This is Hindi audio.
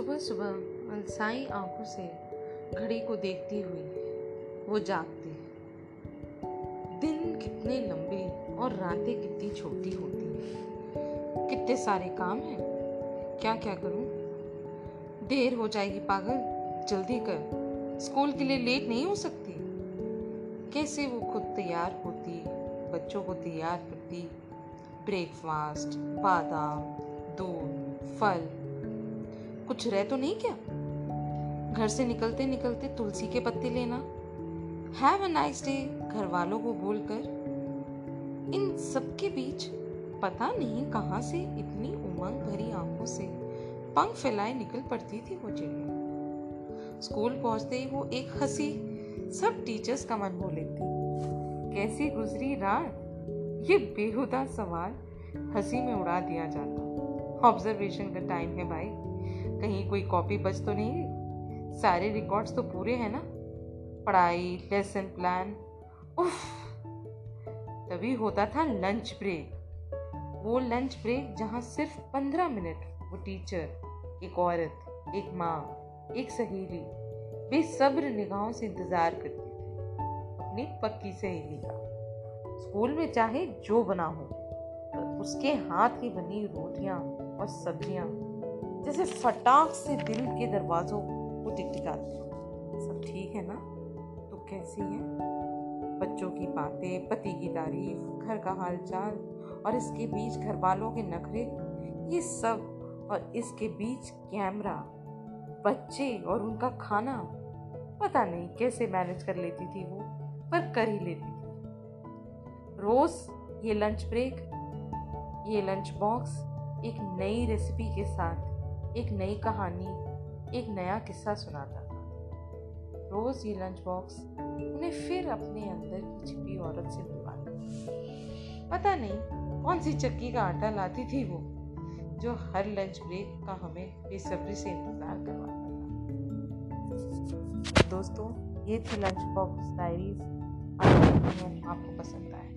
साई आँखों से घड़ी को देखती हुई वो जागती दिन कितने लंबे और रातें कितनी छोटी होती हैं। कितने सारे काम हैं। क्या क्या करूँ? देर हो जाएगी पागल, जल्दी कर। स्कूल के लिए लेट नहीं हो सकती। कैसे वो खुद तैयार होती, बच्चों को तैयार करती? ब्रेकफास्ट, बादाम, दूध, फल। कुछ रह तो नहीं क्या? घर से निकलते निकलते तुलसी के पत्ते लेना। हैव अ नाइस डे घर वालों को बोलकर। इन सबके बीच पता नहीं कहाँ से इतनी उमंग भरी आँखों से पंख फैलाए निकल पड़ती थी वो चिड़िया। स्कूल पहुँचते ही वो एक हँसी, सब टीचर्स का मन हो लेती। कैसी गुजरी रात ये बेहुदा सवाल हँसी में उड़ा दिया जाता। ऑब्जर्वेशन का टाइम है भाई। कहीं कोई कॉपी बच तो नहीं है। सारे रिकॉर्ड्स तो पूरे हैं ना। पढ़ाई लेसन प्लान उफ। तभी होता था लंच ब्रेक वो लंच ब्रेक जहाँ सिर्फ़ पंद्रह मिनट, वो टीचर एक औरत, एक माँ, एक सहेली बेसब्र निगाहों से इंतज़ार करती थी। अपनी पक्की सहेली का। स्कूल में चाहे जो बना हो, पर उसके हाथ की बनी रोटियाँ और सब्ज़ियाँ जैसे फटाक से दिल के दरवाजों को टिकटिकाती सब ठीक है ना? तो कैसी है? बच्चों की बातें, पति की तारीफ़, घर का हालचाल और इसके बीच घर वालों के नखरे, ये सब और इसके बीच कैमरा, बच्चे और उनका खाना। पता नहीं कैसे मैनेज कर लेती थी वो, पर कर ही लेती थी। रोज ये लंच ब्रेक, ये लंच बॉक्स, एक नई रेसिपी के साथ एक नई कहानी, एक नया किस्सा सुनाता। था रोज ये लंच बॉक्स उन्हें फिर अपने अंदर की छिपी औरत से मिलवाता। पता नहीं कौन सी चक्की का आटा लाती थी वो, जो हर लंच ब्रेक का हमें बेसब्री से इंतज़ार करवाता था। दोस्तों, ये थी लंच बॉक्स डायरीज आपको पसंद आए।